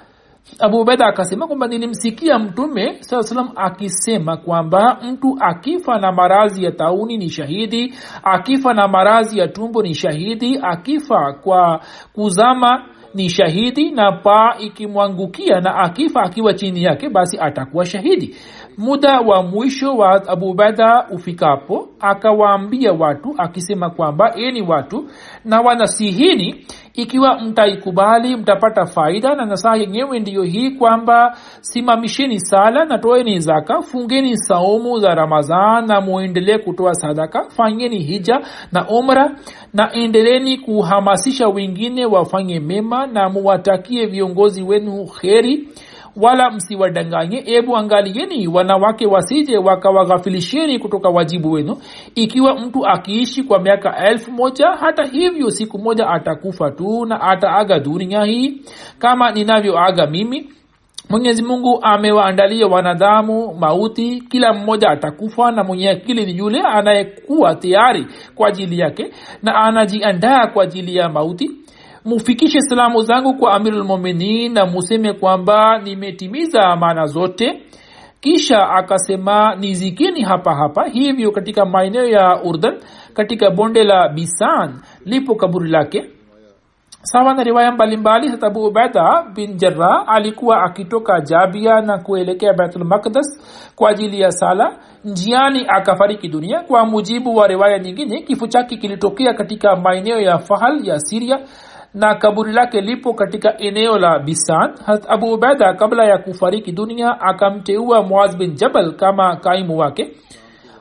abu ubeda akasema kwamba nilimsikia mtume saa salam akisema kwamba mtu akifa na maradhi ya tauni ni shahidi akifa na maradhi ya tumbo ni shahidi akifa kwa kuzama ni shahidi na paa ikimwangukia na akifa akiwa chini yake basi atakuwa shahidi muda wa mwisho wa abubeda ufikapo akawaambia watu akisema kwamba eni watu na wanasihini ikiwa mtaikubali mtapata faida na nasaha yenyewe ndiyo hii kwamba simamisheni sala na toeni zaka fungeni saumu za ramadhan na muendelee kutoa sadaka fanyeni hija na umra na endeleni kuhamasisha wengine wafanye mema na muwatakie viongozi wenu kheri wala msiwadanganye ebu angalieni wanawake wasije wakawaghafilisheni kutoka wajibu wenu. Ikiwa mtu akiishi kwa miaka elfu moja hata hivyo siku moja atakufa tu na ataaga dunia hii. Kama ninavyoaga mimi mwenyezi mungu amewaandalia wanadamu mauti. Kila mmoja atakufa na mwenye akili ni yule anayekuwa tayari kwa ajili yake na anajiandaa kwa ajili ya mauti mufikishe salamu zangu kwa amirulmuminin na museme kwamba nimetimiza amana zote. Kisha akasema nizikini hapa hapa. Hivyo katika maeneo ya urdan katika bonde la bisan lipo kaburi lake. Sawa na riwaya mbalimbali abu ubaida bin jarah alikuwa akitoka jabia na kuelekea baitulmakdas kwa ajili ya sala. Njiani akafariki dunia. Kwa mujibu wa riwaya nyingine kifo chake kilitokea katika maeneo ya fahal ya siria na kaburi lake lipo katika eneo la bisan. Hat abu ubaida kabla ya kufariki dunia akamteua muaz bin jabal kama kaimu wake.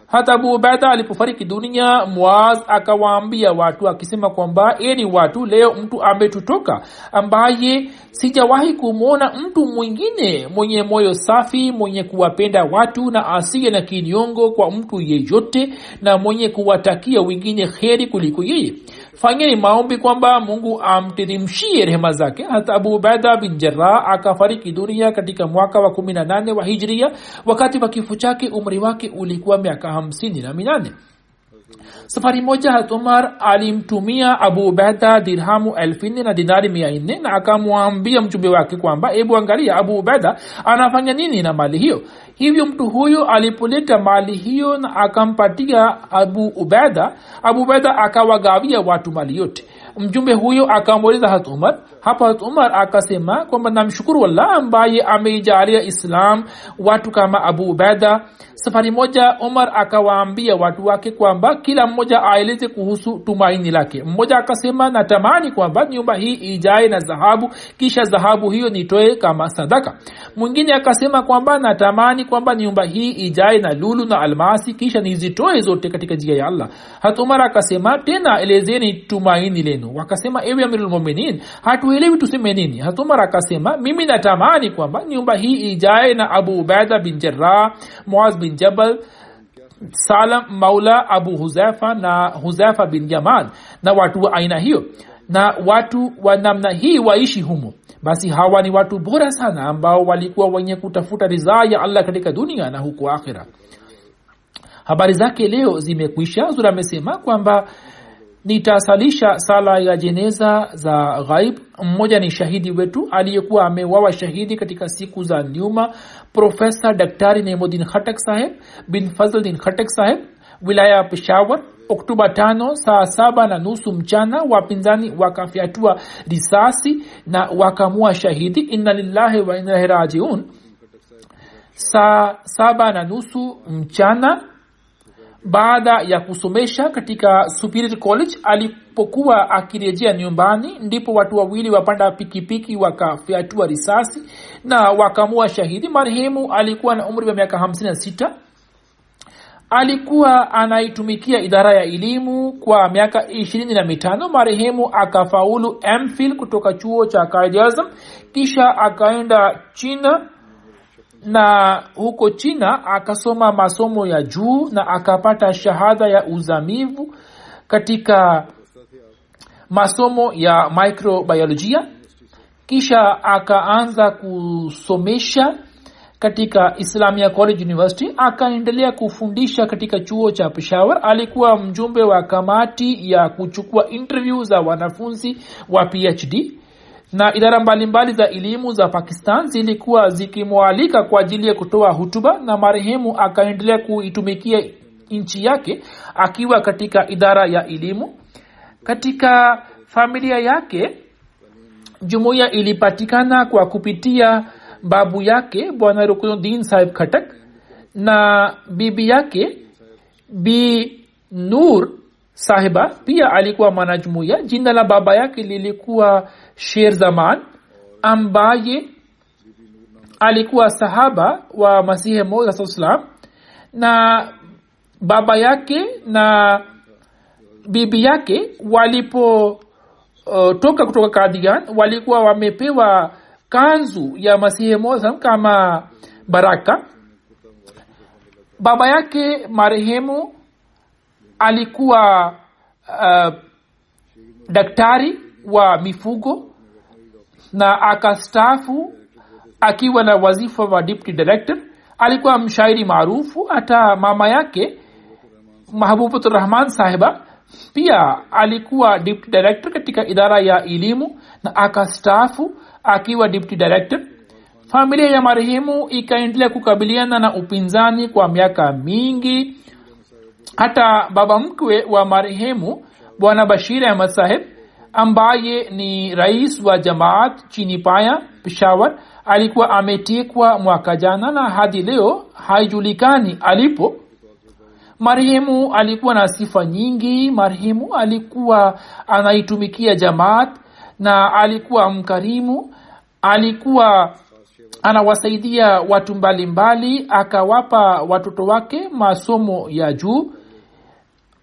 Hata abu ubaida alipofariki dunia muaz akawaambia watu akisema kwamba eni watu leo mtu ametutoka ambaye sijawahi kumwona mtu mwingine mwenye moyo safi mwenye kuwapenda watu na asiye na kinyongo kwa mtu yeyote na mwenye kuwatakia wengine kheri kuliko yeye fanyeni maombi kwamba mungu amteremshie rehema zake. Hata abu ubaida bin jarah akafariki dunia katika mwaka wa 18 wa hijria wakati wa kifo chake umri wake ulikuwa miaka hamsini na minane safari moja hat umar alimtumia abu ubeda dirhamu elfu na dinari mia nne na akamwambia mchumbi wake kwamba hebu angalia abu ubeda anafanya nini na mali hiyo? Hivyo mtu huyo alipoleta mali hiyo na akampatia abu ubeda abu ubeda akawagawia watu mali yote mjumbe huyo akamuuliza hat umar hapo hat umar akasema kwamba namshukuru allah ambaye ameijalia islam watu kama abu ubaida safari moja umar akawaambia watu wake kwamba kila mmoja aeleze kuhusu tumaini lake. Mmoja akasema natamani kwamba nyumba hii ijae na dhahabu kisha dhahabu hiyo nitoe kama sadaka. Mwingine akasema kwamba natamani kwamba nyumba hii ijae na lulu na almasi kisha nizitoe zote katika njia ya allah. Hat umar akasema tena elezeni tumaini lenu wakasema ewe amirulmuminin hatuelewi tuseme nini. Hatumar akasema mimi natamani kwamba nyumba hii ijae na abu ubaida bin jarah muaz bin jabal salam maula abu huzaifa na huzaifa bin yaman na watu wa aina hiyo na watu wa namna hii waishi humo. Basi hawa ni watu bora sana ambao walikuwa wenye kutafuta ridhaa ya allah katika dunia na huku akhira habari zake leo zimekwisha. Zura amesema kwamba nitasalisha sala ya jeneza za ghaib. Mmoja ni shahidi wetu aliyekuwa amewawa shahidi katika siku za nyuma. Profesa daktari nemudin khatak saheb bin fazldin khatak saheb wilaya ya peshawar oktoba tano saa saba na nusu mchana. Wapinzani wakafyatua risasi na wakamua shahidi. Inna lillahi wa inna rajiun. Saa saba na nusu mchana baada ya kusomesha katika superior college alipokuwa akirejea nyumbani ndipo watu wawili wapanda pikipiki wakafyatua risasi na wakamua shahidi. Marehemu alikuwa na umri wa miaka 56 alikuwa anaitumikia idara ya elimu kwa miaka ishirini na mitano. Marehemu akafaulu mfil kutoka chuo cha kaidazm kisha akaenda china na huko china akasoma masomo ya juu na akapata shahada ya uzamivu katika masomo ya microbiolojia kisha akaanza kusomesha katika islamia college university akaendelea kufundisha katika chuo cha peshawar. Alikuwa mjumbe wa kamati ya kuchukua interview za wanafunzi wa phd na idara mbalimbali za elimu za pakistan zilikuwa zikimwalika kwa ajili ya kutoa hutuba na marehemu akaendelea kuitumikia nchi yake akiwa katika idara ya elimu. Katika familia yake jumuiya ilipatikana kwa kupitia babu yake bwana rukunuddin sahib khatak na bibi yake bi nur sahiba pia alikuwa mwanajumuiya. Jina la baba yake lilikuwa sher zaman ambaye alikuwa sahaba wa masihi moja salam na baba yake na bibi yake walipo uh, toka kutoka kadian walikuwa wamepewa kanzu ya masihi moja kama baraka. Baba yake marehemu alikuwa uh, daktari wa mifugo na akastafu akiwa na wazifa wa deputy director. Alikuwa mshairi maarufu hata mama yake mahbubaturahman sahiba pia alikuwa deputy director katika idara ya elimu na akastafu akiwa deputy director. Familia ya marehemu ikaendelea kukabiliana na upinzani kwa miaka mingi hata baba mkwe wa marehemu bwana bashir ahmad saheb ambaye ni rais wa jamaat chini paya peshawar alikuwa ametekwa mwaka jana na hadi leo haijulikani alipo. Marehemu alikuwa na sifa nyingi. Marehemu alikuwa anaitumikia jamaat na alikuwa mkarimu. Alikuwa anawasaidia watu mbalimbali mbali, akawapa watoto wake masomo ya juu.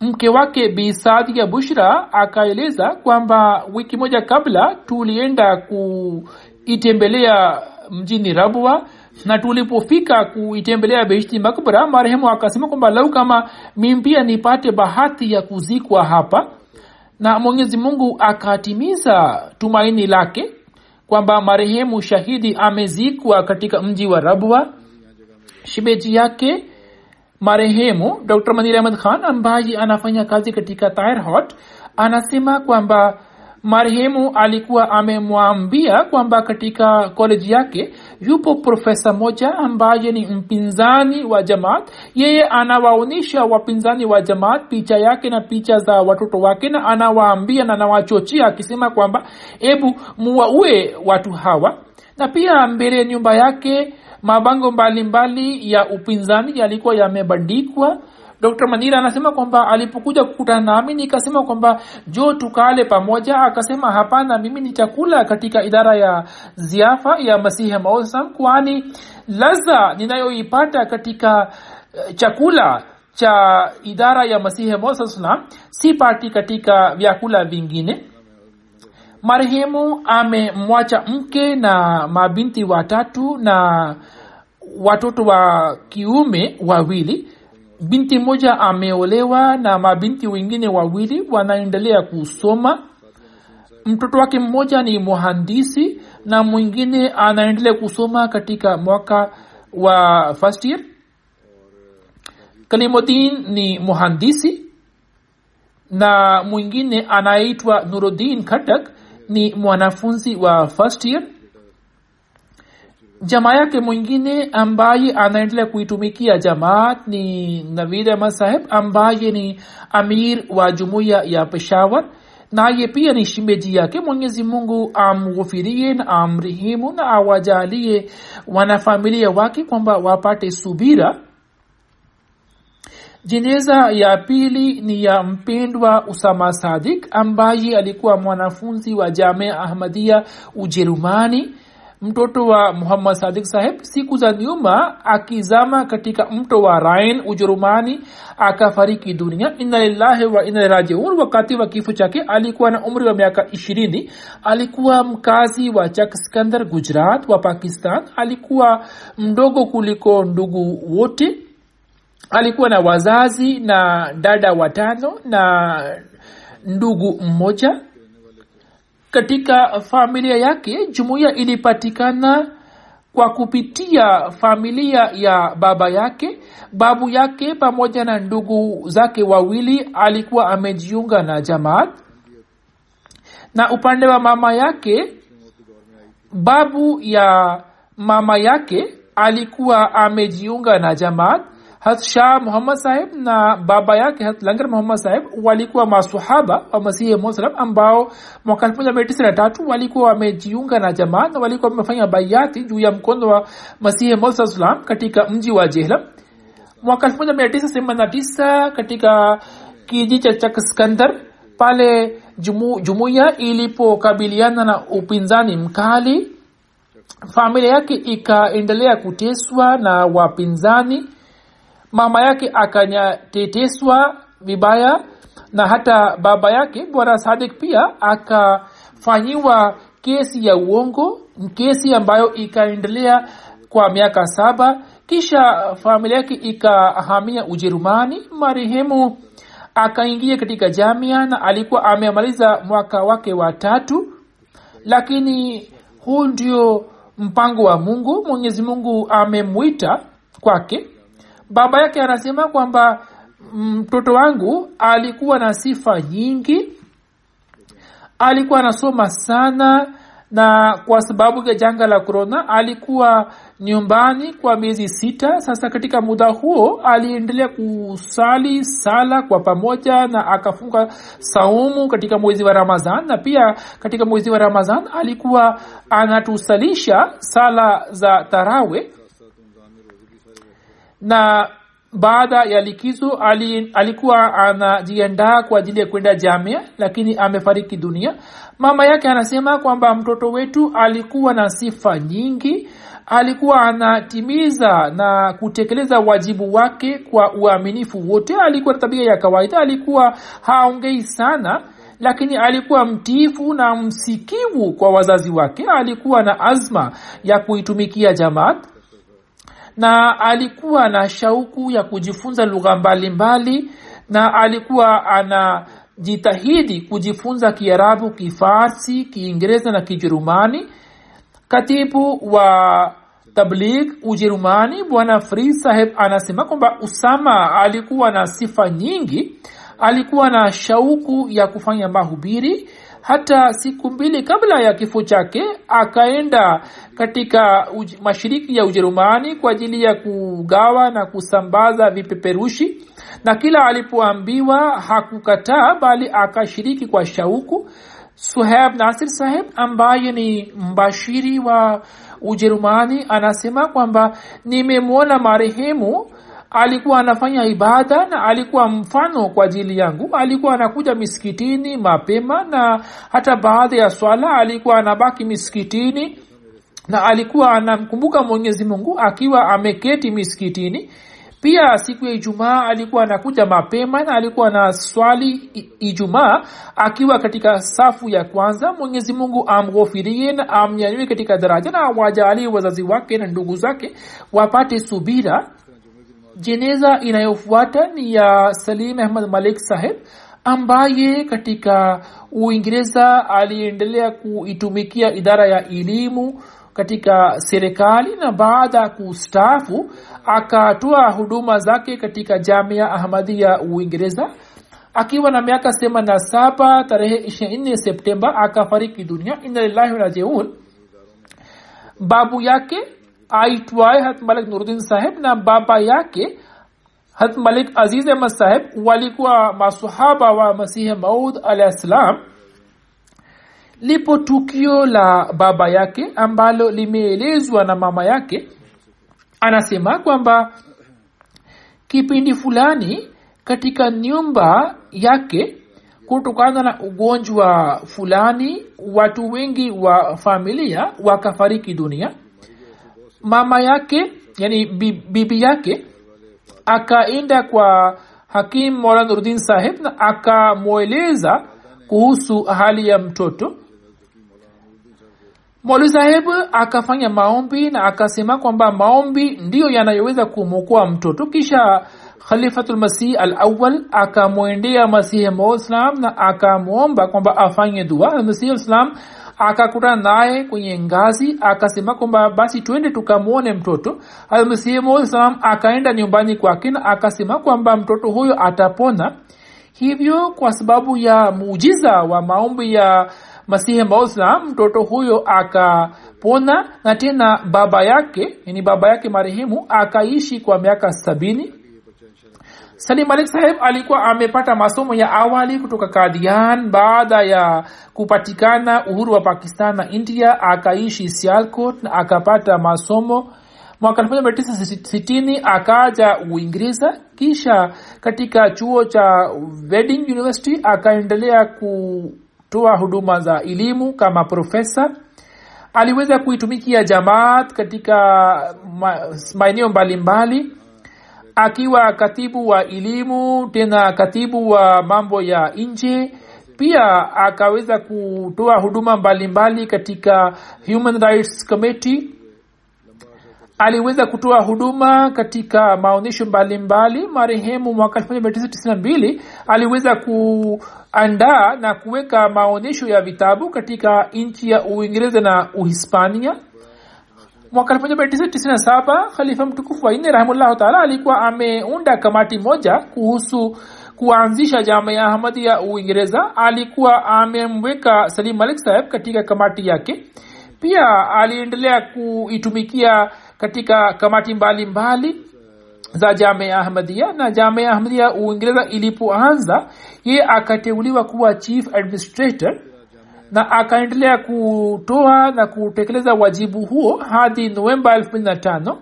Mke wake bisadhia bushra akaeleza kwamba wiki moja kabla tulienda kuitembelea mjini rabwa na tulipofika kuitembelea behishti makbara marehemu akasema kwamba lau kama mimi pia nipate bahati ya kuzikwa hapa. Na mwenyezi mungu akatimiza tumaini lake kwamba marehemu shahidi amezikwa katika mji wa rabwa. Shibeji yake marehemu dr manir ahmad khan ambaye anafanya kazi katika tirhot anasema kwamba marehemu alikuwa amemwambia kwamba katika koleji yake yupo profesa moja ambaye ni mpinzani wa jamaat. Yeye anawaonyesha wapinzani wa jamaat picha yake na picha za watoto wake na anawaambia na anawachochea akisema kwamba hebu muwaue watu hawa. Na pia mbele ya nyumba yake mabango mbalimbali mbali ya upinzani yalikuwa yamebandikwa dr manira anasema kwamba alipokuja kukutana nami nikasema kwamba jo tukale pamoja. Akasema hapana mimi ni chakula katika idara ya ziafa ya masihi mausam kwani laza ninayoipata katika uh, chakula cha idara ya masihi mausam sipati katika vyakula vingine. Marehemu amemwacha mke na mabinti watatu na watoto wa kiume wawili binti moja ameolewa na mabinti wengine wawili wanaendelea kusoma. Mtoto wake mmoja ni muhandisi na mwingine anaendelea kusoma katika mwaka wa first year. Kalimudin ni muhandisi na mwingine anaitwa nuruddin khatak ni mwanafunzi wa first year jamaa yake mwingine ambaye anaendelea kuitumikia jamaat ni navid ahmad saheb ambaye ni amir wa jumuiya ya peshawar. Naye pia ni shimeji yake. Mwenyezi mungu amghufirie na amrihimu na awajalie wanafamilia wake kwamba wapate subira. Jeneza ya pili ni ya mpendwa usama sadik ambaye alikuwa mwanafunzi wa jamea ahmadia ujerumani mtoto wa muhammad sadik saheb siku za nyuma akizama katika mto wa rain ujerumani akafariki dunia. Inna lillahi wa inna wakati wa kifo chake. Alikuwa na umri wa miaka ishirini. Alikuwa mkazi wa chak skandar gujarat wa pakistan. Alikuwa mdogo kuliko ndugu wote. Alikuwa na wazazi na dada watano na ndugu mmoja katika familia yake jumuiya ilipatikana kwa kupitia familia ya baba yake. Babu yake pamoja na ndugu zake wawili alikuwa amejiunga na jamaat. Na upande wa mama yake babu ya mama yake alikuwa amejiunga na jamaat hat shah muhammad sahib na baba yake hat langar muhammad sahib walikuwa masahaba wa masihi musalam ambao mwaka elfu moja mia tisa na tatu walikuwa wamejiunga na jamaa na walikuwa wamefanya baiati juu ya mkondo wa masihi musalam katika mji wa jehlam. Mwaka elfu moja mia tisa themanini na tisa katika kijiji cha skandar pale jumu, jumuiya ilipokabiliana na upinzani mkali familia yake ikaendelea kuteswa na wapinzani mama yake akanyateteswa vibaya na hata baba yake bwana sadik pia akafanyiwa kesi ya uongo kesi ambayo ikaendelea kwa miaka saba. Kisha familia yake ikahamia ujerumani marehemu akaingia katika jamia na alikuwa amemaliza mwaka wake wa tatu. Lakini huu ndio mpango wa mungu. Mwenyezi mungu amemwita kwake baba yake anasema kwamba mtoto wangu alikuwa na sifa nyingi. Alikuwa anasoma sana na kwa sababu ya janga la korona alikuwa nyumbani kwa miezi sita. Sasa katika muda huo aliendelea kusali sala kwa pamoja na akafunga saumu katika mwezi wa ramadhan. Na pia katika mwezi wa ramadhan alikuwa anatusalisha sala za tarawe na baada ya likizo ali, alikuwa anajiandaa kwa ajili ya kwenda jamia lakini amefariki dunia. Mama yake anasema kwamba mtoto wetu alikuwa na sifa nyingi. Alikuwa anatimiza na kutekeleza wajibu wake kwa uaminifu wote. Alikuwa na tabia ya kawaida alikuwa haongei sana lakini alikuwa mtiifu na msikivu kwa wazazi wake. Alikuwa na azma ya kuitumikia jamaat na alikuwa na shauku ya kujifunza lugha mbalimbali na alikuwa anajitahidi kujifunza kiarabu kifarsi kiingereza na kijerumani. Katibu wa tabligh ujerumani bwana fri saheb anasema kwamba usama alikuwa na sifa nyingi alikuwa na shauku ya kufanya mahubiri. Hata siku mbili kabla ya kifo chake akaenda katika uj, mashiriki ya ujerumani kwa ajili ya kugawa na kusambaza vipeperushi. Na kila alipoambiwa hakukataa bali akashiriki kwa shauku. Suheb nasir saheb ambaye ni mbashiri wa ujerumani anasema kwamba nimemwona marehemu alikuwa anafanya ibada na alikuwa mfano kwa ajili yangu. Alikuwa anakuja misikitini mapema na hata baadhi ya swala alikuwa anabaki misikitini na alikuwa anamkumbuka mwenyezi mungu akiwa ameketi misikitini. Pia siku ya ijumaa alikuwa anakuja mapema na alikuwa na swali ijumaa akiwa katika safu ya kwanza. Mwenyezi mungu amghofirie na amnyanyue katika daraja na wajalie wazazi wake na ndugu zake wapate subira jeneza inayofuata ni ya salim ahmad malik saheb ambaye katika uingereza aliendelea kuitumikia idara ya elimu katika serikali na baada ya kustafu akatoa huduma zake katika jamia ya uingereza. Akiwa na miaka themani na saba tarehe ishirini septemba akafariki dunia. Inna lillahi rajiun. Babu yake aitwaye hat malik saheb na baba yake hat malik aziz ahmad saheb walikuwa masahaba wa masihi maud alah ssalam lipo tukio la baba yake ambalo limeelezwa na mama yake anasema kwamba kipindi fulani katika nyumba yake kutokana na ugonjwa fulani watu wengi wa familia wakafariki dunia mama yake yani bibi yake akaenda kwa hakim mola nurdin saheb na akamweleza kuhusu hali ya mtoto. Moli saheb akafanya maombi na akasema kwamba maombi ndiyo yanayoweza kumwokoa mtoto. Kisha khalifatulmasih al awal akamwendea masihi maislam na akamwomba kwamba afanye dua. Masihi islam akakutana naye kwenye ngazi akasema kwamba basi twende tukamwone mtoto. Almasihimuislam akaenda nyumbani kwake na akasema kwamba mtoto huyo atapona. Hivyo kwa sababu ya muujiza wa maombi ya masihi mauslam mtoto huyo akapona. Na tena baba yake ni baba yake marehemu akaishi kwa miaka sabini salim malik saheb alikuwa amepata masomo ya awali kutoka kadian baada ya kupatikana uhuru wa pakistan na india akaishi sialcot na akapata masomo. Mwaka 1960 akaja uingereza kisha katika chuo cha wedding university akaendelea kutoa huduma za elimu kama profesa. Aliweza kuitumikia jamaat katika maeneo mbalimbali akiwa katibu wa elimu tena katibu wa mambo ya nje pia akaweza kutoa huduma mbalimbali mbali katika human rights committee. Aliweza kutoa huduma katika maonyesho mbalimbali. Marehemu mwaka 1992 aliweza kuandaa na kuweka maonyesho ya vitabu katika nchi ya uingereza na uhispania mwaka 1997 khalifa mtukufu wa nne rahimullahu taala alikuwa ameunda kamati moja kuhusu kuanzisha jama ya ahmadi ya uingereza. Alikuwa amemweka salim malik saheb katika kamati yake. Pia aliendelea kuitumikia katika kamati mbalimbali mbali za jame ahmadia na jamea ahmadia uingereza ilipoanza ye akateuliwa kuwa chief administrator na akaendelea kutoa na kutekeleza wajibu huo hadi novemba 25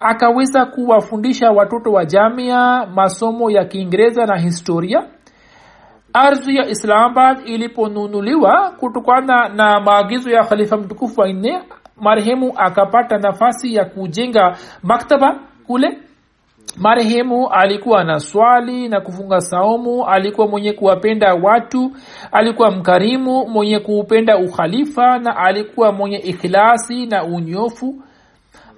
akaweza kuwafundisha watoto wa jamia masomo ya kiingereza na historia. Ardhi ya islamabad iliponunuliwa kutokana na maagizo ya khalifa mtukufu wa nne marehemu akapata nafasi ya kujenga maktaba kule marehemu alikuwa na swali na kufunga saumu alikuwa mwenye kuwapenda watu alikuwa mkarimu mwenye kuupenda ukhalifa na alikuwa mwenye ikhilasi na unyofu.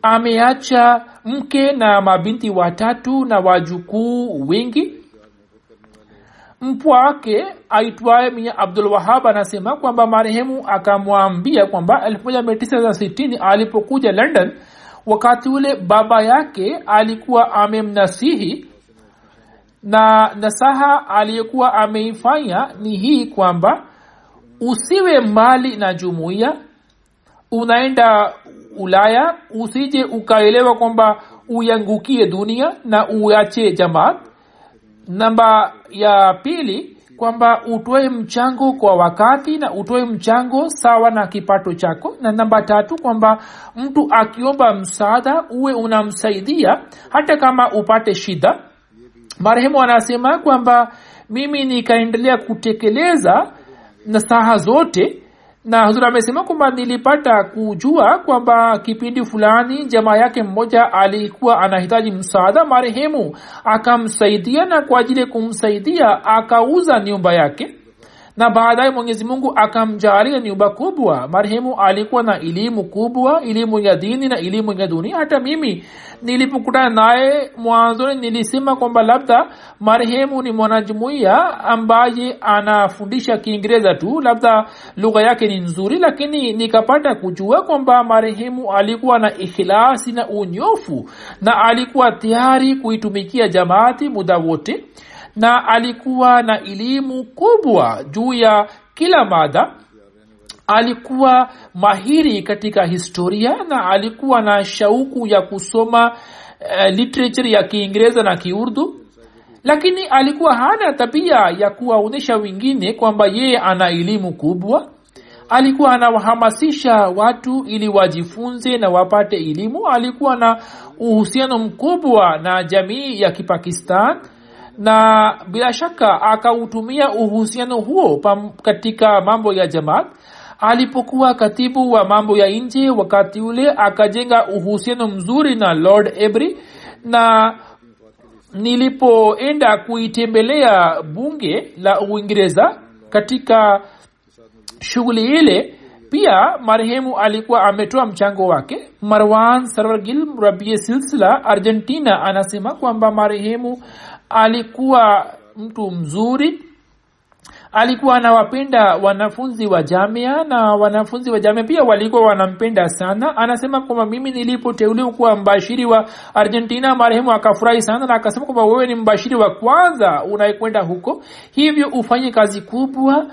Ameacha mke na mabinti watatu na wajukuu wengi. Mpwa wake aitwaye abdul wahab anasema kwamba marehemu akamwambia kwamba 1960 alipokuja london wakati ule baba yake alikuwa amemnasihi na nasaha aliyekuwa ameifanya ni hii kwamba usiwe mali na jumuiya unaenda ulaya usije ukaelewa kwamba uyangukie dunia na uache jamaat namba ya pili kwamba utoe mchango kwa wakati na utoe mchango sawa na kipato chako. Na namba tatu kwamba mtu akiomba msaada uwe unamsaidia hata kama upate shida. Marehemu anasema kwamba mimi nikaendelea kutekeleza nasaha zote na huzur amesema kwamba nilipata kujua kwamba kipindi fulani jamaa yake mmoja alikuwa anahitaji msaada marehemu akamsaidia na kwa ajili ya kumsaidia akauza nyumba yake na baadaye mwenyezi mungu akamjaalia nyumba kubwa. Marehemu alikuwa na elimu kubwa elimu ya dini na elimu ya dunia. Hata mimi nilipokutana naye mwanzoni nilisema kwamba labda marehemu ni mwanajumuiya ambaye anafundisha kiingereza tu. Labda lugha yake ni nzuri lakini nikapata kujua kwamba marehemu alikuwa na ikhilasi na unyofu na alikuwa tayari kuitumikia jamaati muda wote na alikuwa na elimu kubwa juu ya kila mada. Alikuwa mahiri katika historia na alikuwa na shauku ya kusoma uh, literature ya kiingereza na kiurdu. Lakini alikuwa hana tabia ya kuwaonyesha wengine kwamba yeye ana elimu kubwa. Alikuwa anawahamasisha watu ili wajifunze na wapate elimu alikuwa na uhusiano mkubwa na jamii ya kipakistan na bila shaka akautumia uhusiano huo pam, katika mambo ya jamaat. Alipokuwa katibu wa mambo ya nje wakati ule akajenga uhusiano mzuri na lord ebry na nilipoenda kuitembelea bunge la uingereza katika shughuli ile pia marehemu alikuwa ametoa mchango wake. Marwan sarwargil rabie silsila argentina anasema kwamba marehemu alikuwa mtu mzuri. Alikuwa anawapenda wanafunzi wa jamia na wanafunzi wa jamia pia walikuwa wanampenda sana. Anasema kwamba mimi nilipoteuliwa kuwa mbashiri wa argentina marehemu akafurahi sana na akasema kwamba wewe ni mbashiri wa kwanza unayekwenda huko. Hivyo ufanye kazi kubwa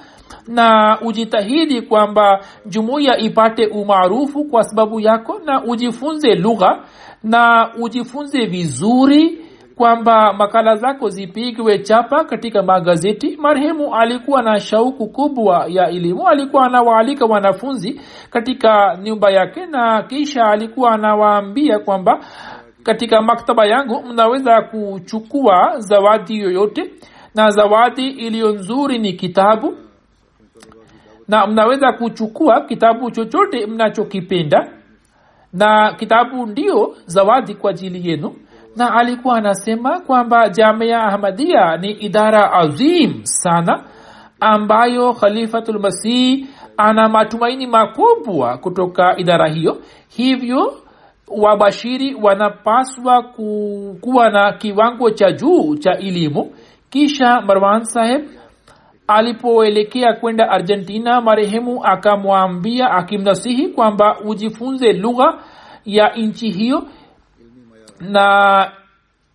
na ujitahidi kwamba jumuiya ipate umaarufu kwa sababu yako na ujifunze lugha na ujifunze vizuri kwamba makala zako zipigwe chapa katika magazeti. Marehemu alikuwa na shauku kubwa ya elimu. Alikuwa anawaalika wanafunzi katika nyumba yake na kisha alikuwa anawaambia kwamba katika maktaba yangu mnaweza kuchukua zawadi yoyote na zawadi iliyo nzuri ni kitabu. Na mnaweza kuchukua kitabu chochote mnachokipenda. Na kitabu ndio zawadi kwa ajili yenu na alikuwa anasema kwamba jamia ahmadia ni idara azim sana ambayo khalifatulmasih ana matumaini makubwa kutoka idara hiyo. Hivyo wabashiri wanapaswa kuwa na kiwango cha juu cha elimu. Kisha marwan saheb alipoelekea kwenda argentina marehemu akamwambia akimnasihi kwamba ujifunze lugha ya nchi hiyo na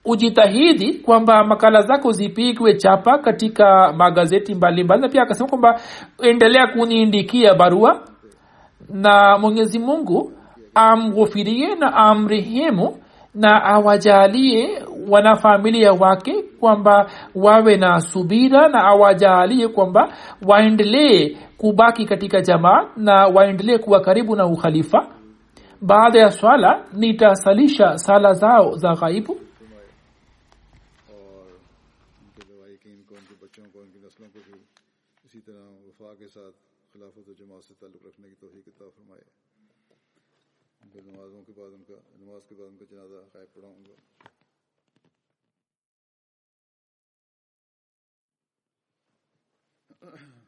ujitahidi kwamba makala zako zipigwe chapa katika magazeti mbalimbali. Na pia akasema kwamba endelea kuniindikia barua na mwenyezi mungu amghufirie na amrehemu na awajalie wanafamilia wake kwamba wawe na subira na awajalie kwamba waendelee kubaki katika jamaa na waendelee kuwa karibu na ukhalifa بعد ya swala nitasalisha sala zao za ghaibu خلافت و جماعت سے تعلق رکھنے کی توفیق عطا فرمائے پھر نمازوں کے بعد ان کا نماز کے بعد ان کا جنازہ غائب پڑھاؤں گا Ugh.